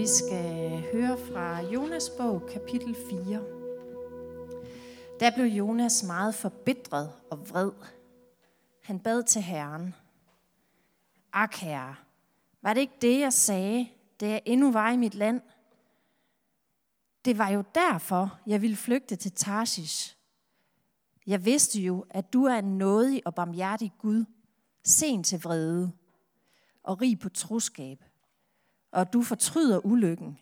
Vi skal høre fra Jonas bog, kapitel 4. Der blev Jonas meget forbitret og vred. Han bad til Herren. Ak, herre, var det ikke det, jeg sagde, da jeg endnu var i mit land? Det var jo derfor, jeg ville flygte til Tarsis. Jeg vidste jo, at du er en nådig og barmhjertig Gud, sen til vrede og rig på troskab, og du fortryder ulykken.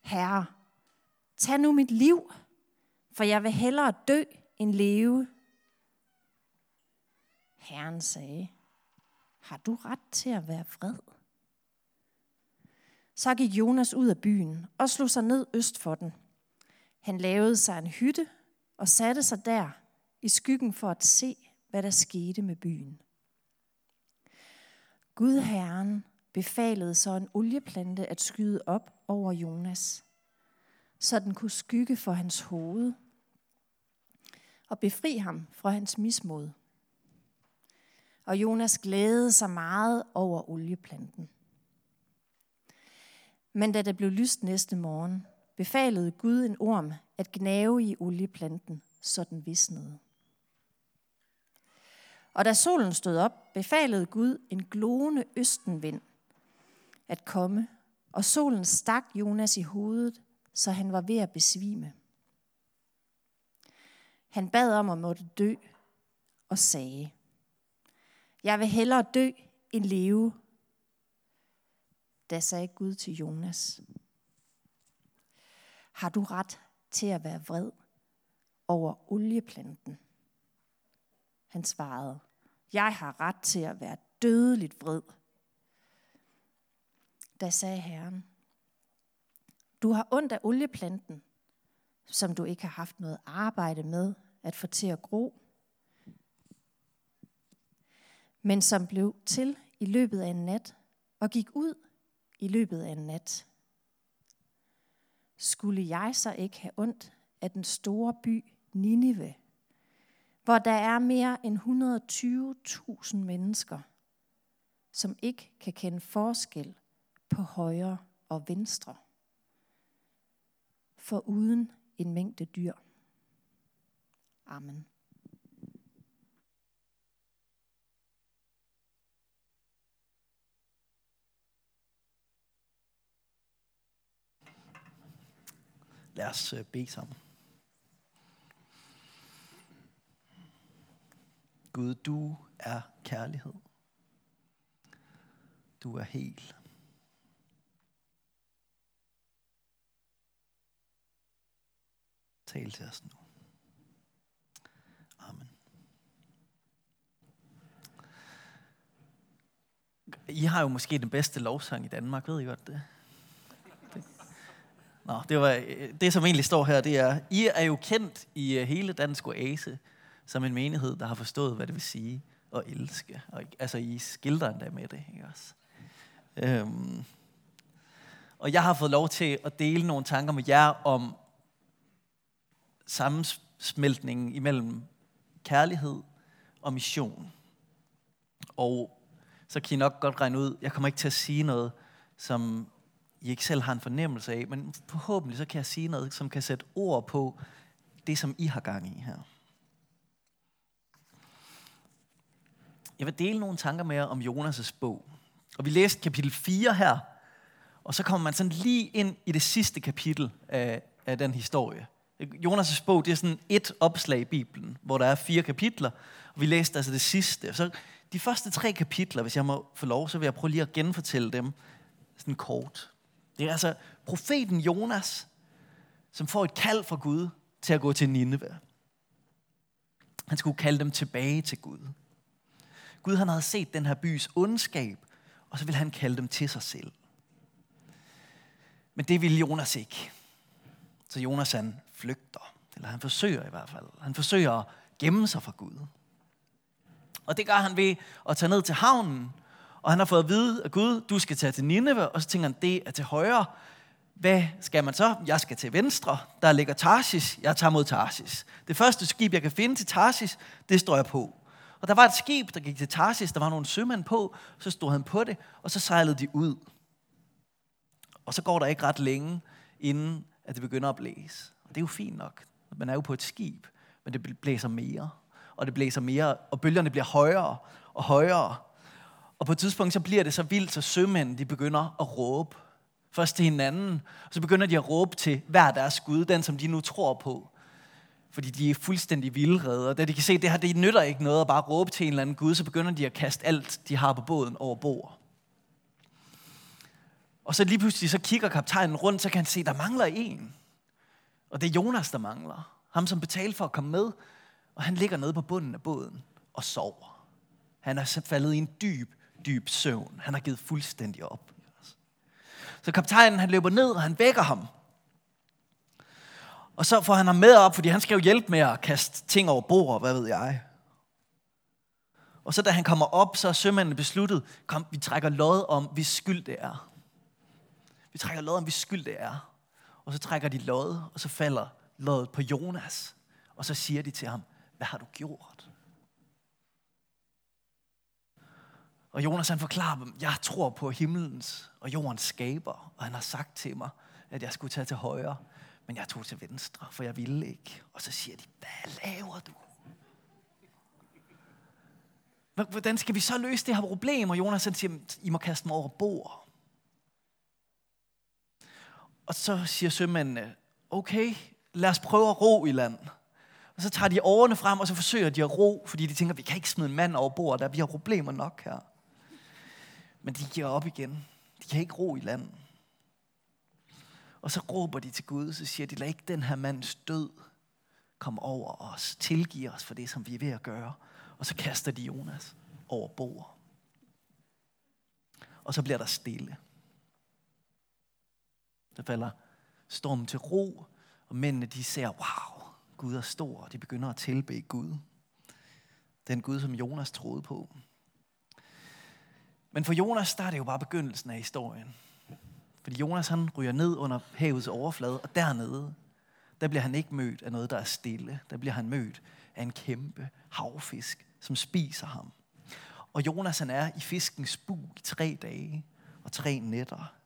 Herre, tag nu mit liv, for jeg vil hellere dø end leve. Herren sagde, har du ret til at være vred? Så gik Jonas ud af byen og slog sig ned øst for den. Han lavede sig en hytte og satte sig der i skyggen for at se, hvad der skete med byen. Gud Herren befalede så en olieplante at skyde op over Jonas, så den kunne skygge for hans hoved og befri ham fra hans mismod. Og Jonas glædede sig meget over olieplanten. Men da det blev lyst næste morgen, befalede Gud en orm at gnave i olieplanten, så den visnede. Og da solen stod op, befalede Gud en glående østenvind at komme, og solen stak Jonas i hovedet, så han var ved at besvime. Han bad om at måtte dø og sagde, Jeg vil hellere dø end leve. Da sagde Gud til Jonas, Har du ret til at være vred over olieplanten? Han svarede, Jeg har ret til at være dødeligt vred. Da sagde Herren, Du har ondt af olieplanten, som du ikke har haft noget arbejde med at få til at gro, men som blev til i løbet af en nat og gik ud i løbet af en nat. Skulle jeg så ikke have ondt af den store by Ninive, hvor der er mere end 120.000 mennesker, som ikke kan kende forskel på højre og venstre, for uden en mængde dyr. Amen. Lad os øh, bede sammen. Gud, du er kærlighed. Du er helt. Tal til os nu. Amen. I har jo måske den bedste lovsang i Danmark, ved I godt det? det. Nå, det, var, det som egentlig står her, det er, I er jo kendt i øh, hele Dansk Oase som en menighed, der har forstået, hvad det vil sige at elske. Og, altså, I skildrer endda med det, ikke også? Øhm, og jeg har fået lov til at dele nogle tanker med jer om sammensmeltningen imellem kærlighed og mission. Og så kan I nok godt regne ud, jeg kommer ikke til at sige noget, som I ikke selv har en fornemmelse af, men forhåbentlig så kan jeg sige noget, som kan sætte ord på det, som I har gang i her. Jeg vil dele nogle tanker med jer om Jonas' bog. Og vi læste kapitel 4 her, og så kommer man sådan lige ind i det sidste kapitel af, af den historie. Jonas' bog, det er sådan et opslag i Bibelen, hvor der er fire kapitler, og vi læste altså det sidste. Så de første tre kapitler, hvis jeg må få lov, så vil jeg prøve lige at genfortælle dem sådan kort. Det er altså profeten Jonas, som får et kald fra Gud til at gå til Nineve. Han skulle kalde dem tilbage til Gud. Gud han havde set den her bys ondskab, og så ville han kalde dem til sig selv. Men det ville Jonas ikke. Så Jonas han flygter. Eller han forsøger i hvert fald. Han forsøger at gemme sig fra Gud. Og det gør han ved at tage ned til havnen. Og han har fået at vide af Gud, du skal tage til Nineve. Og så tænker han, det er til højre. Hvad skal man så? Jeg skal til venstre. Der ligger Tarsis. Jeg tager mod Tarsis. Det første skib, jeg kan finde til Tarsis, det står jeg på. Og der var et skib, der gik til Tarsis. Der var nogle sømænd på. Så stod han på det, og så sejlede de ud. Og så går der ikke ret længe, inden at det begynder at blæse. Og det er jo fint nok. Man er jo på et skib, men det blæser mere. Og det blæser mere, og bølgerne bliver højere og højere. Og på et tidspunkt, så bliver det så vildt, så sømænd, de begynder at råbe. Først til hinanden, og så begynder de at råbe til hver deres Gud, den som de nu tror på. Fordi de er fuldstændig vildrede, og da de kan se, at det her det nytter ikke noget at bare råbe til en eller anden Gud, så begynder de at kaste alt, de har på båden, over bord. Og så lige pludselig, så kigger kaptajnen rundt, så kan han se, at der mangler en. Og det er Jonas, der mangler. Ham, som betalte for at komme med. Og han ligger nede på bunden af båden og sover. Han er faldet i en dyb, dyb søvn. Han har givet fuldstændig op. Så kaptajnen han løber ned, og han vækker ham. Og så får han ham med op, fordi han skal jo hjælpe med at kaste ting over bord, hvad ved jeg. Og så da han kommer op, så er sømanden besluttet, kom, vi trækker lod om, hvis skyld det er. Vi trækker lod om, hvis skyld det er. Og så trækker de lod, og så falder lodet på Jonas. Og så siger de til ham, hvad har du gjort? Og Jonas han forklarer dem, jeg tror på himlens og jordens skaber, og han har sagt til mig, at jeg skulle tage til højre, men jeg tog til venstre, for jeg ville ikke. Og så siger de, hvad laver du? Hvordan skal vi så løse det her problem? Og Jonas han siger, I må kaste mig over bord. Og så siger sømændene, okay, lad os prøve at ro i land. Og så tager de årene frem, og så forsøger de at ro, fordi de tænker, vi kan ikke smide en mand over bord, der vi har problemer nok her. Men de giver op igen. De kan ikke ro i land. Og så råber de til Gud, så siger de, lad ikke den her mands død komme over os. Tilgiv os for det, som vi er ved at gøre. Og så kaster de Jonas over bord. Og så bliver der stille. Der falder stormen til ro, og mændene de ser, wow, Gud er stor, og de begynder at tilbe Gud. Den Gud, som Jonas troede på. Men for Jonas, der er det jo bare begyndelsen af historien. Fordi Jonas, han ryger ned under havets overflade, og dernede, der bliver han ikke mødt af noget, der er stille. Der bliver han mødt af en kæmpe havfisk, som spiser ham. Og Jonas, han er i fiskens bu i tre dage og tre nætter.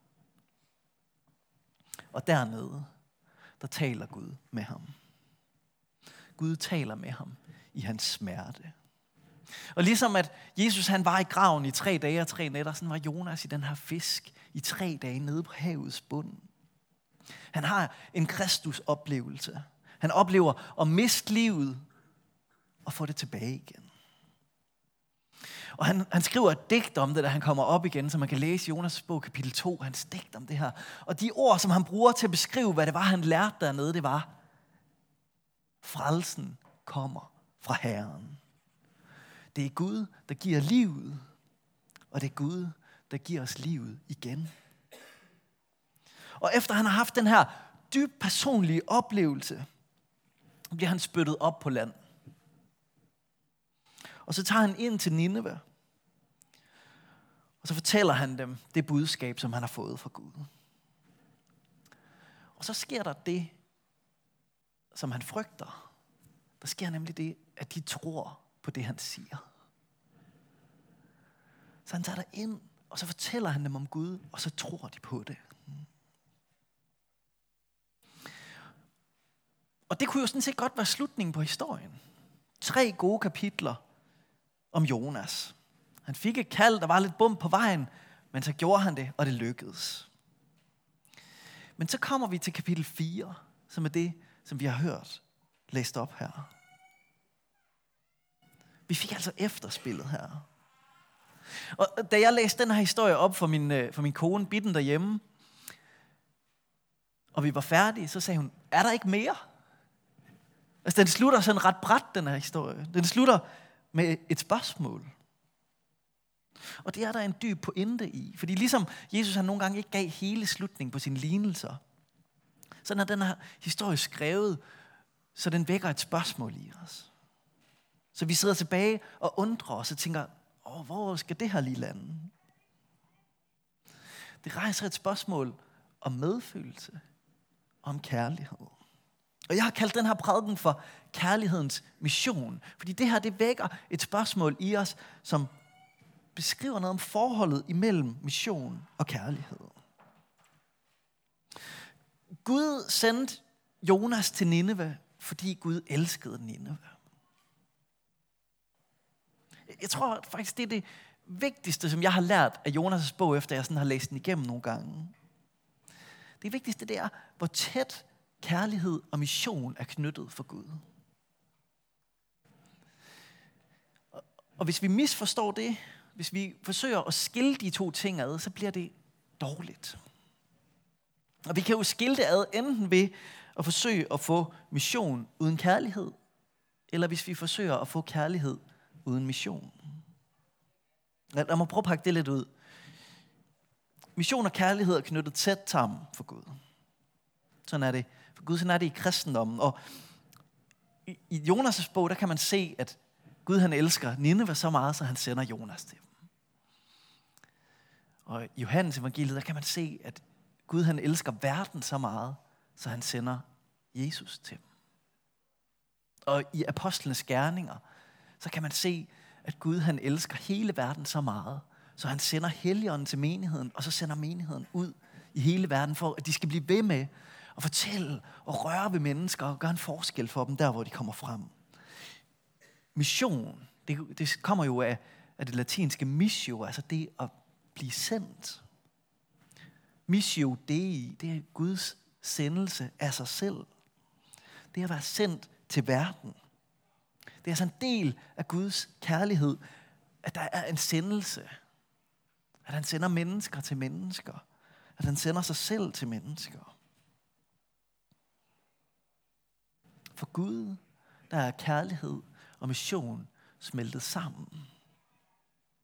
Og dernede, der taler Gud med ham. Gud taler med ham i hans smerte. Og ligesom at Jesus han var i graven i tre dage og tre nætter, sådan var Jonas i den her fisk i tre dage nede på havets bund. Han har en Kristus-oplevelse. Han oplever at miste livet og få det tilbage igen. Og han, han skriver et digt om det, da han kommer op igen, så man kan læse Jonas' bog, kapitel 2, hans digt om det her. Og de ord, som han bruger til at beskrive, hvad det var, han lærte dernede, det var, frelsen kommer fra Herren. Det er Gud, der giver livet, og det er Gud, der giver os livet igen. Og efter han har haft den her dybt personlige oplevelse, bliver han spyttet op på land. Og så tager han ind til Nineve. Og så fortæller han dem det budskab, som han har fået fra Gud. Og så sker der det, som han frygter. Der sker nemlig det, at de tror på det, han siger. Så han tager der ind, og så fortæller han dem om Gud, og så tror de på det. Og det kunne jo sådan set godt være slutningen på historien. Tre gode kapitler om Jonas. Han fik et kald, der var lidt bum på vejen, men så gjorde han det, og det lykkedes. Men så kommer vi til kapitel 4, som er det, som vi har hørt læst op her. Vi fik altså efterspillet her. Og da jeg læste den her historie op for min, øh, for min kone, Bitten derhjemme, og vi var færdige, så sagde hun, er der ikke mere? Altså, den slutter sådan ret bræt, den her historie. Den slutter med et spørgsmål. Og det er der en dyb pointe i. Fordi ligesom Jesus han nogle gange ikke gav hele slutningen på sine lignelser, så er den her historie skrevet, så den vækker et spørgsmål i os. Så vi sidder tilbage og undrer os og tænker, Åh, hvor skal det her lige lande? Det rejser et spørgsmål om medfølelse og om kærlighed. Og jeg har kaldt den her prædiken for kærlighedens mission. Fordi det her, det vækker et spørgsmål i os, som beskriver noget om forholdet imellem mission og kærlighed. Gud sendte Jonas til Nineve, fordi Gud elskede Nineve. Jeg tror faktisk, det er det vigtigste, som jeg har lært af Jonas' bog, efter jeg sådan har læst den igennem nogle gange. Det vigtigste, det er, hvor tæt kærlighed og mission er knyttet for Gud. Og hvis vi misforstår det, hvis vi forsøger at skille de to ting ad, så bliver det dårligt. Og vi kan jo skille det ad enten ved at forsøge at få mission uden kærlighed, eller hvis vi forsøger at få kærlighed uden mission. Lad mig prøve at pakke det lidt ud. Mission og kærlighed er knyttet tæt sammen for Gud. Sådan er det. Gud, sådan er det i kristendommen. Og i Jonas' bog, der kan man se, at Gud han elsker Nineve så meget, så han sender Jonas til dem. Og i Johannes evangeliet, der kan man se, at Gud han elsker verden så meget, så han sender Jesus til dem. Og i apostlenes gerninger, så kan man se, at Gud han elsker hele verden så meget, så han sender helligånden til menigheden, og så sender menigheden ud i hele verden, for at de skal blive ved med og fortælle og røre ved mennesker og gøre en forskel for dem der, hvor de kommer frem. Mission, det, det kommer jo af, af det latinske missio, altså det at blive sendt. Missio Dei, det er Guds sendelse af sig selv. Det er at være sendt til verden. Det er altså en del af Guds kærlighed, at der er en sendelse. At han sender mennesker til mennesker. At han sender sig selv til mennesker. For Gud, der er kærlighed og mission smeltet sammen.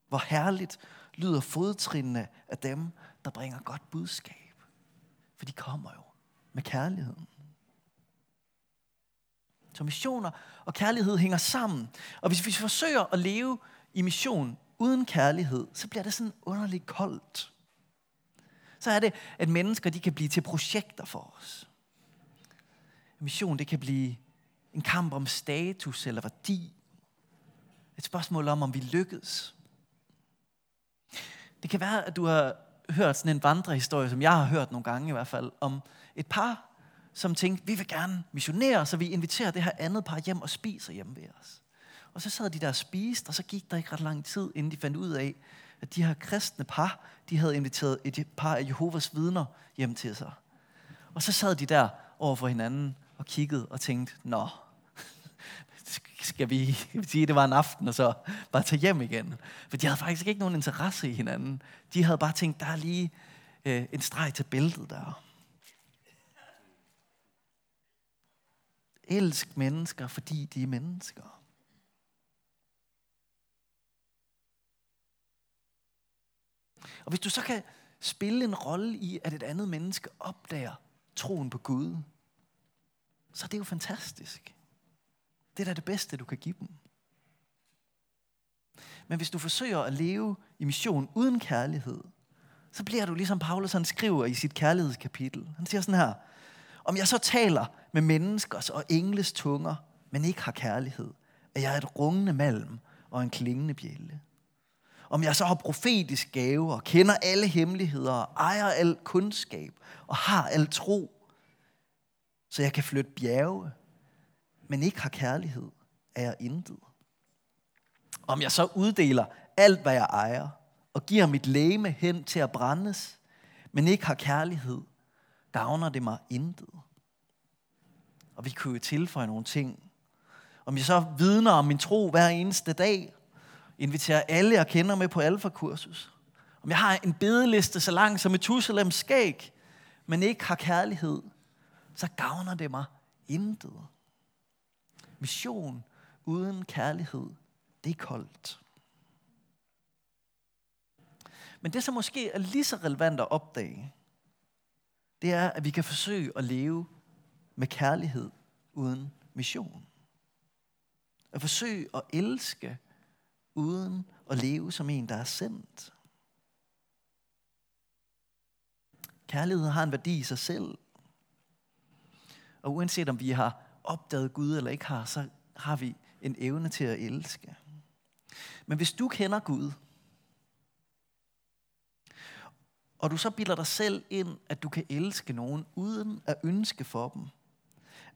Hvor herligt lyder fodtrinene af dem, der bringer godt budskab. For de kommer jo med kærligheden. Så missioner og kærlighed hænger sammen. Og hvis vi forsøger at leve i mission uden kærlighed, så bliver det sådan underligt koldt. Så er det, at mennesker de kan blive til projekter for os. Mission det kan blive en kamp om status eller værdi. Et spørgsmål om, om vi lykkedes. Det kan være, at du har hørt sådan en vandrehistorie, som jeg har hørt nogle gange i hvert fald, om et par, som tænkte, vi vil gerne missionere, så vi inviterer det her andet par hjem og spiser hjemme ved os. Og så sad de der og spiste, og så gik der ikke ret lang tid, inden de fandt ud af, at de her kristne par, de havde inviteret et par af Jehovas vidner hjem til sig. Og så sad de der over for hinanden og kiggede og tænkte, nå, skal vi sige, at det var en aften, og så bare tage hjem igen? For de havde faktisk ikke nogen interesse i hinanden. De havde bare tænkt, der er lige øh, en streg til bæltet der. Elsk mennesker, fordi de er mennesker. Og hvis du så kan spille en rolle i, at et andet menneske opdager troen på Gud, så er det jo fantastisk. Det er da det bedste, du kan give dem. Men hvis du forsøger at leve i mission uden kærlighed, så bliver du ligesom Paulus han skriver i sit kærlighedskapitel. Han siger sådan her, om jeg så taler med menneskers og engles tunger, men ikke har kærlighed, er jeg et rungende malm og en klingende bjælle. Om jeg så har profetisk gave og kender alle hemmeligheder og ejer al kundskab og har al tro, så jeg kan flytte bjerge, men ikke har kærlighed, er jeg intet. Om jeg så uddeler alt, hvad jeg ejer, og giver mit læme hen til at brændes, men ikke har kærlighed, gavner det mig intet. Og vi kunne jo tilføje nogle ting. Om jeg så vidner om min tro hver eneste dag, inviterer alle, jeg kender med på alfakursus. Om jeg har en bedeliste så lang som et tusselems skæg, men ikke har kærlighed, så gavner det mig intet. Mission uden kærlighed, det er koldt. Men det, som måske er lige så relevant at opdage, det er, at vi kan forsøge at leve med kærlighed uden mission. At forsøge at elske uden at leve som en, der er sendt. Kærlighed har en værdi i sig selv. Og uanset om vi har opdaget Gud eller ikke har, så har vi en evne til at elske. Men hvis du kender Gud, og du så bilder dig selv ind, at du kan elske nogen, uden at ønske for dem,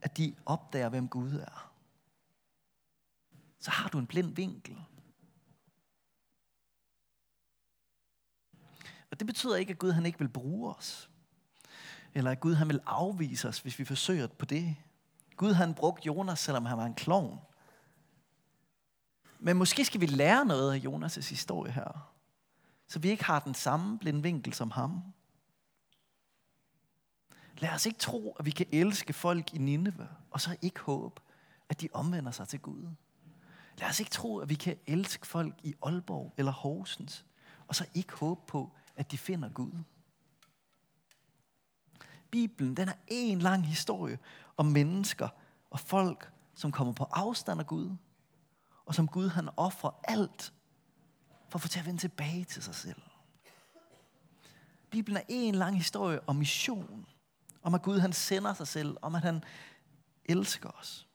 at de opdager, hvem Gud er, så har du en blind vinkel. Og det betyder ikke, at Gud han ikke vil bruge os. Eller at Gud han vil afvise os, hvis vi forsøger på det. Gud han brugte Jonas, selvom han var en klovn. Men måske skal vi lære noget af Jonas' historie her. Så vi ikke har den samme blinde vinkel som ham. Lad os ikke tro, at vi kan elske folk i Nineve, og så ikke håbe, at de omvender sig til Gud. Lad os ikke tro, at vi kan elske folk i Aalborg eller Horsens, og så ikke håbe på, at de finder Gud. Bibelen, den er en lang historie om mennesker og folk, som kommer på afstand af Gud, og som Gud han offrer alt for at få til at vende tilbage til sig selv. Bibelen er en lang historie om mission, om at Gud han sender sig selv, om at han elsker os.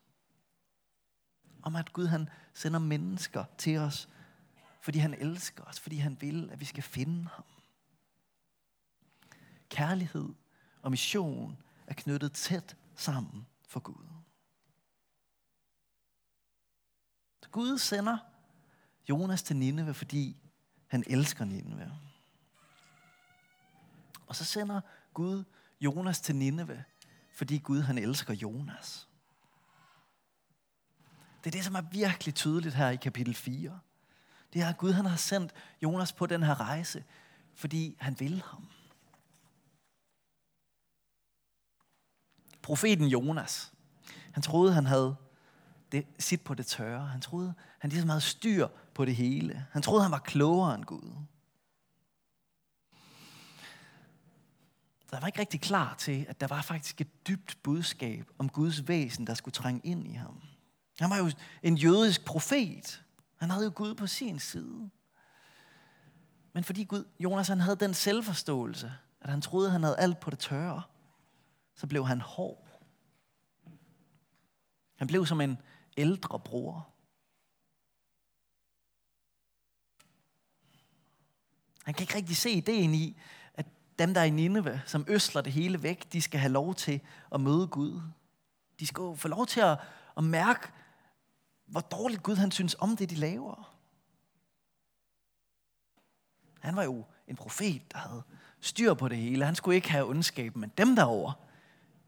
Om at Gud han sender mennesker til os, fordi han elsker os, fordi han vil, at vi skal finde ham. Kærlighed og mission er knyttet tæt sammen for Gud. Så Gud sender Jonas til Nineve, fordi han elsker Nineve. Og så sender Gud Jonas til Nineve, fordi Gud han elsker Jonas. Det er det, som er virkelig tydeligt her i kapitel 4. Det er, at Gud han har sendt Jonas på den her rejse, fordi han vil ham. Profeten Jonas, han troede, han havde det, sit på det tørre. Han troede, han ligesom havde styr på det hele. Han troede, han var klogere end Gud. Så han var ikke rigtig klar til, at der var faktisk et dybt budskab om Guds væsen, der skulle trænge ind i ham. Han var jo en jødisk profet. Han havde jo Gud på sin side. Men fordi Gud, Jonas han havde den selvforståelse, at han troede, han havde alt på det tørre, så blev han hård. Han blev som en ældre bror. Han kan ikke rigtig se ideen i, at dem, der er i Nineve, som øsler det hele væk, de skal have lov til at møde Gud. De skal få lov til at, at mærke, hvor dårligt Gud han synes om det, de laver. Han var jo en profet, der havde styr på det hele. Han skulle ikke have ondskab, men dem derovre,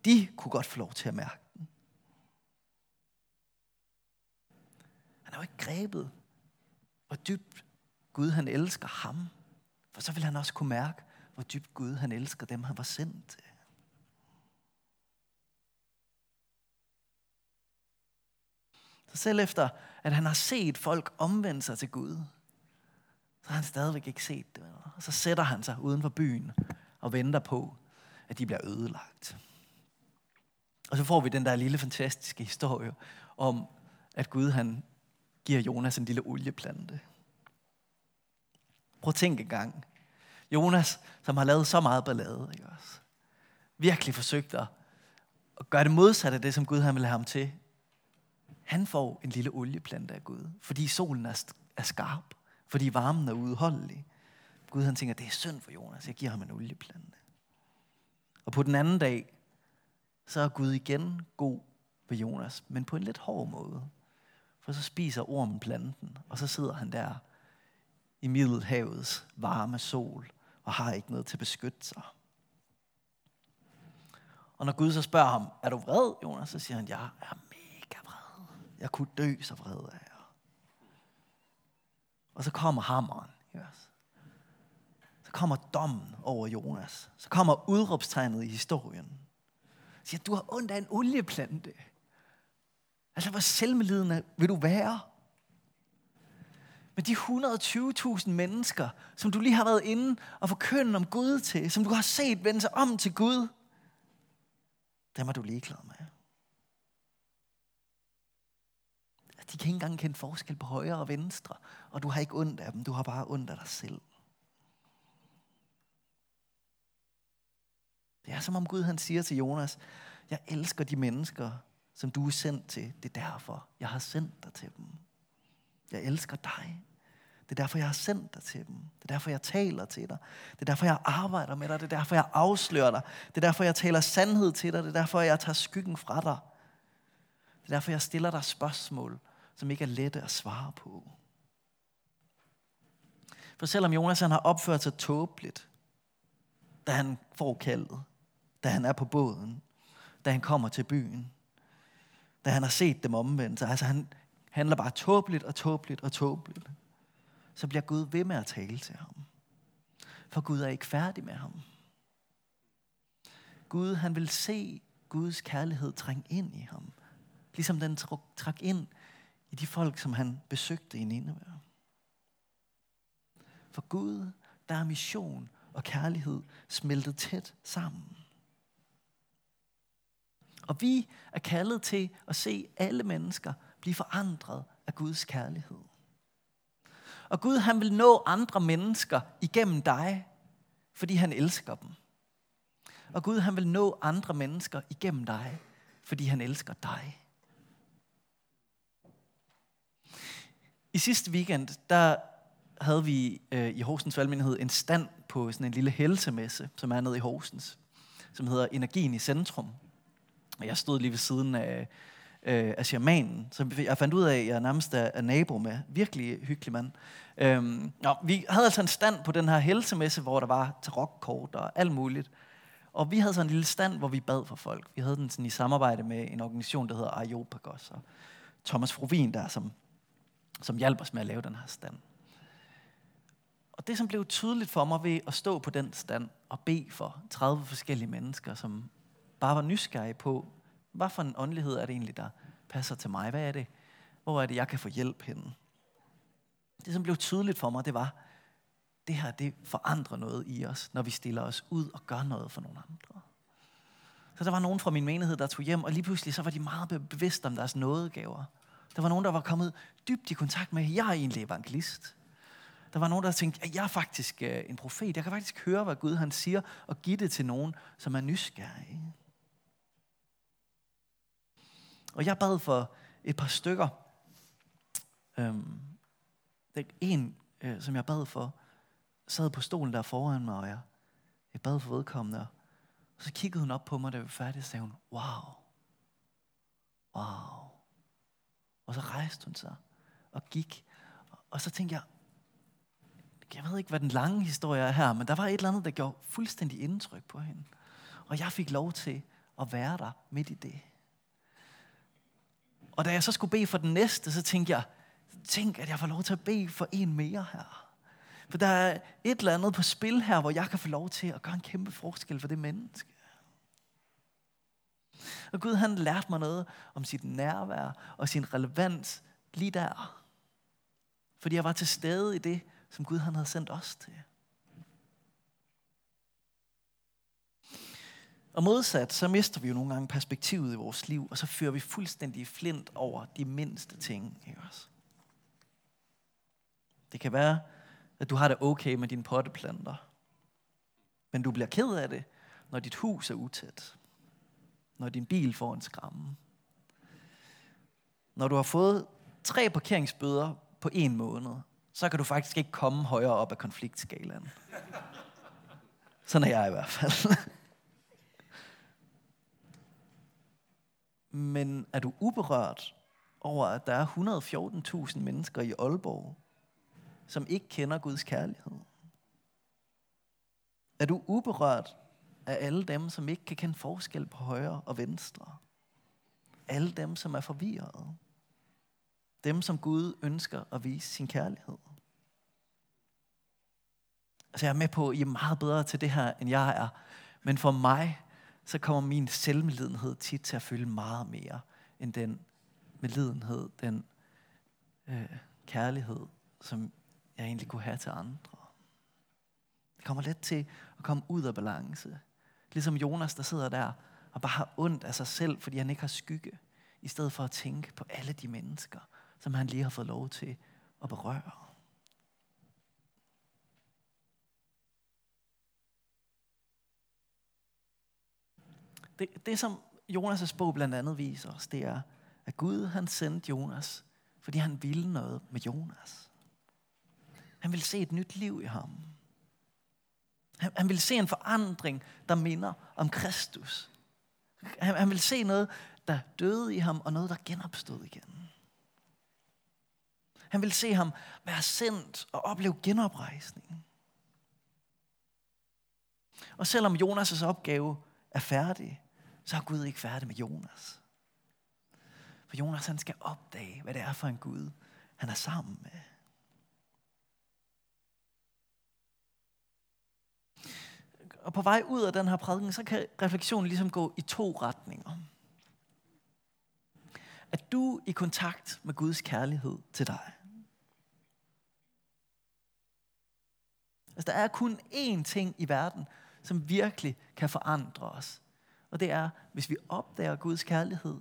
de kunne godt få lov til at mærke den. Han har jo ikke grebet, hvor dybt Gud han elsker ham. For så vil han også kunne mærke, hvor dybt Gud han elsker dem, han var sendt til. Så selv efter, at han har set folk omvende sig til Gud, så har han stadigvæk ikke set det. Og så sætter han sig uden for byen og venter på, at de bliver ødelagt. Og så får vi den der lille fantastiske historie om, at Gud han giver Jonas en lille olieplante. Prøv at tænke gang. Jonas, som har lavet så meget ballade, ikke også? virkelig forsøgt at, gøre det modsatte af det, som Gud han vil have ham til. Han får en lille olieplante af Gud, fordi solen er, er skarp, fordi varmen er udholdelig. Gud han tænker, det er synd for Jonas, jeg giver ham en olieplante. Og på den anden dag, så er Gud igen god ved Jonas, men på en lidt hård måde. For så spiser ormen planten, og så sidder han der i Middelhavets varme sol, og har ikke noget til at beskytte sig. Og når Gud så spørger ham, er du vred, Jonas? Så siger han, jeg er mega vred. Jeg kunne dø så vred af jer. Og så kommer hammeren. Yes. Så kommer dommen over Jonas. Så kommer udråbstegnet i historien. Siger, du har ondt af en olieplante. Altså, hvor selvmedlidende vil du være? Men de 120.000 mennesker, som du lige har været inde og forkyndet om Gud til, som du har set vende sig om til Gud, dem er du ligeglad med. De kan ikke engang kende forskel på højre og venstre, og du har ikke ondt af dem, du har bare ondt af dig selv. Det er som om Gud han siger til Jonas, jeg elsker de mennesker, som du er sendt til. Det er derfor, jeg har sendt dig til dem. Jeg elsker dig. Det er derfor, jeg har sendt dig til dem. Det er derfor, jeg taler til dig. Det er derfor, jeg arbejder med dig. Det er derfor, jeg afslører dig. Det er derfor, jeg taler sandhed til dig. Det er derfor, jeg tager skyggen fra dig. Det er derfor, jeg stiller dig spørgsmål, som ikke er lette at svare på. For selvom Jonas han har opført sig tåbeligt, da han får kaldet, da han er på båden, da han kommer til byen, da han har set dem omvendt, altså han handler bare tåbeligt og tåbeligt og tåbeligt, så bliver Gud ved med at tale til ham. For Gud er ikke færdig med ham. Gud, han vil se Guds kærlighed trænge ind i ham. Ligesom den trak ind i de folk, som han besøgte i Nineveh. For Gud, der er mission og kærlighed smeltet tæt sammen. Og vi er kaldet til at se alle mennesker blive forandret af Guds kærlighed. Og Gud han vil nå andre mennesker igennem dig, fordi han elsker dem. Og Gud han vil nå andre mennesker igennem dig, fordi han elsker dig. I sidste weekend, der havde vi øh, i Horsens Valgmenighed en stand på sådan en lille helsemesse, som er nede i Horsens, som hedder Energien i Centrum. Og jeg stod lige ved siden af, øh, af shamanen, så jeg fandt ud af, at jeg nærmest er, er nabo med. Virkelig hyggelig mand. Øhm, nå, vi havde altså en stand på den her helsemesse, hvor der var tarokkort og alt muligt. Og vi havde sådan en lille stand, hvor vi bad for folk. Vi havde den sådan i samarbejde med en organisation, der hedder Areopagos. Og Thomas Frovin der, som, som hjalp os med at lave den her stand. Og det, som blev tydeligt for mig ved at stå på den stand og bede for 30 forskellige mennesker, som bare var nysgerrig på, hvad for en åndelighed er det egentlig, der passer til mig? Hvad er det? Hvor er det, jeg kan få hjælp henne? Det, som blev tydeligt for mig, det var, det her, det forandrer noget i os, når vi stiller os ud og gør noget for nogle andre. Så der var nogen fra min menighed, der tog hjem, og lige pludselig så var de meget bevidste om deres nådegaver. Der var nogen, der var kommet dybt i kontakt med, jeg er egentlig evangelist. Der var nogen, der tænkte, at jeg er faktisk øh, en profet. Jeg kan faktisk høre, hvad Gud han siger, og give det til nogen, som er nysgerrige. Og jeg bad for et par stykker. Øhm, det en, øh, som jeg bad for, sad på stolen der foran mig, og jeg, jeg bad for vedkommende. Og så kiggede hun op på mig, da vi var færdige, og sagde hun, wow, wow. Og så rejste hun sig og gik. Og så tænkte jeg, jeg ved ikke, hvad den lange historie er her, men der var et eller andet, der gjorde fuldstændig indtryk på hende. Og jeg fik lov til at være der midt i det. Og da jeg så skulle bede for den næste, så tænkte jeg, tænk, at jeg får lov til at bede for en mere her. For der er et eller andet på spil her, hvor jeg kan få lov til at gøre en kæmpe forskel for det menneske. Og Gud han lærte mig noget om sit nærvær og sin relevans lige der. Fordi jeg var til stede i det, som Gud han havde sendt os til. Og modsat, så mister vi jo nogle gange perspektivet i vores liv, og så fører vi fuldstændig flint over de mindste ting. Ikke også? Det kan være, at du har det okay med dine potteplanter, men du bliver ked af det, når dit hus er utæt, når din bil får en skramme, når du har fået tre parkeringsbøder på en måned, så kan du faktisk ikke komme højere op af konfliktskalaen. Sådan er jeg i hvert fald. Men er du uberørt over, at der er 114.000 mennesker i Aalborg, som ikke kender Guds kærlighed? Er du uberørt af alle dem, som ikke kan kende forskel på højre og venstre? Alle dem, som er forvirrede? Dem, som Gud ønsker at vise sin kærlighed? Altså jeg er med på, at I er meget bedre til det her, end jeg er. Men for mig, så kommer min selvmedlidenhed tit til at føle meget mere, end den medlidenhed, den øh, kærlighed, som jeg egentlig kunne have til andre. Det kommer let til at komme ud af balance. Ligesom Jonas, der sidder der og bare har ondt af sig selv, fordi han ikke har skygge, i stedet for at tænke på alle de mennesker, som han lige har fået lov til at berøre. Det, det som Jonas' bog blandt andet viser os, det er, at Gud han sendte Jonas, fordi han ville noget med Jonas. Han ville se et nyt liv i ham. Han, han ville se en forandring, der minder om Kristus. Han, han ville se noget, der døde i ham, og noget, der genopstod igen. Han ville se ham være sendt og opleve genoprejsningen. Og selvom Jonas' opgave er færdig, så er Gud ikke færdig med Jonas. For Jonas han skal opdage, hvad det er for en Gud, han er sammen med. Og på vej ud af den her prædiken, så kan refleksionen ligesom gå i to retninger. At du i kontakt med Guds kærlighed til dig. Altså, der er kun én ting i verden, som virkelig kan forandre os. Og det er, hvis vi opdager Guds kærlighed,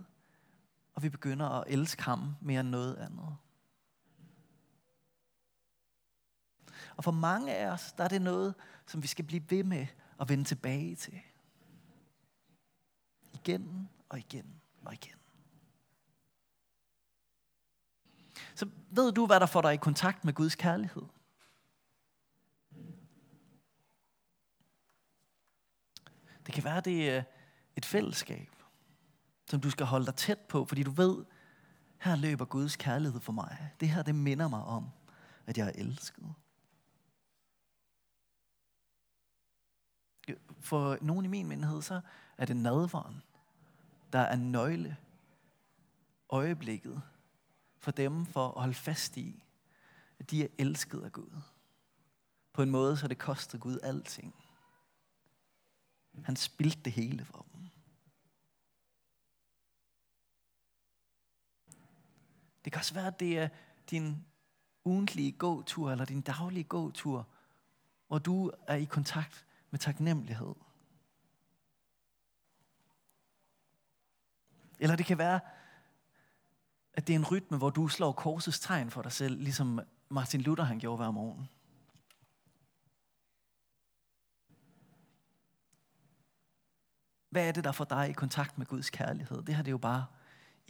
og vi begynder at elske ham mere end noget andet. Og for mange af os, der er det noget, som vi skal blive ved med at vende tilbage til. Igen og igen og igen. Så ved du, hvad der får dig i kontakt med Guds kærlighed? Det kan være, det er et fællesskab, som du skal holde dig tæt på, fordi du ved, her løber Guds kærlighed for mig. Det her, det minder mig om, at jeg er elsket. For nogen i min menighed, så er det nadvaren, der er nøgle øjeblikket for dem for at holde fast i, at de er elsket af Gud. På en måde, så det koster Gud alting. Han spildte det hele for dem. Det kan også være, at det er din ugentlige gåtur, eller din daglige gåtur, hvor du er i kontakt med taknemmelighed. Eller det kan være, at det er en rytme, hvor du slår korsets tegn for dig selv, ligesom Martin Luther han gjorde hver morgen. Hvad er det, der får dig i kontakt med Guds kærlighed? Det her det er jo bare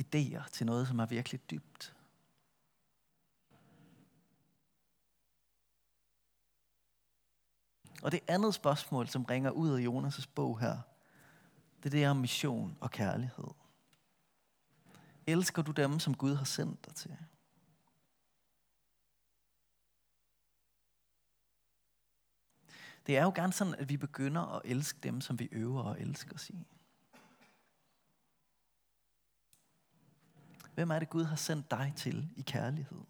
idéer til noget, som er virkelig dybt. Og det andet spørgsmål, som ringer ud af Jonas' bog her, det er det om mission og kærlighed. Elsker du dem, som Gud har sendt dig til? Det er jo gerne sådan, at vi begynder at elske dem, som vi øver at elske os i. Hvem er det, Gud har sendt dig til i kærlighed?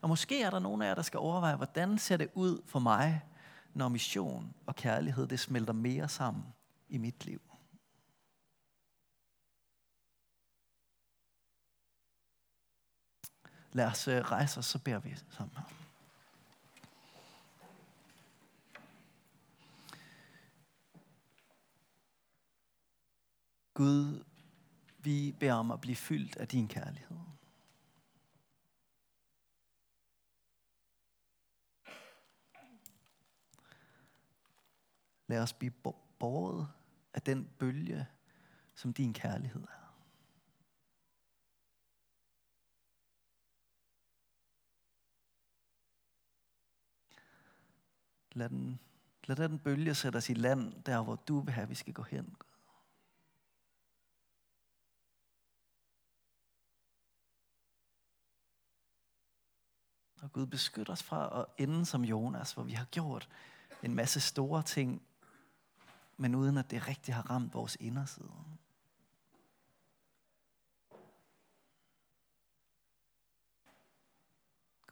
Og måske er der nogen af jer, der skal overveje, hvordan ser det ud for mig, når mission og kærlighed det smelter mere sammen i mit liv. Lad os øh, rejse os, så beder vi sammen. Gud, vi beder om at blive fyldt af din kærlighed. Lad os blive båret af den bølge, som din kærlighed er. Lad den, lad den bølge sætte os i land, der hvor du vil have, at vi skal gå hen. Og Gud beskytter os fra at ende som Jonas, hvor vi har gjort en masse store ting, men uden at det rigtig har ramt vores inderside.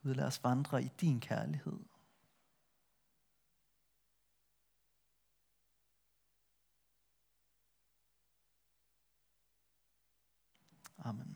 Gud, lad os vandre i din kærlighed. Amen.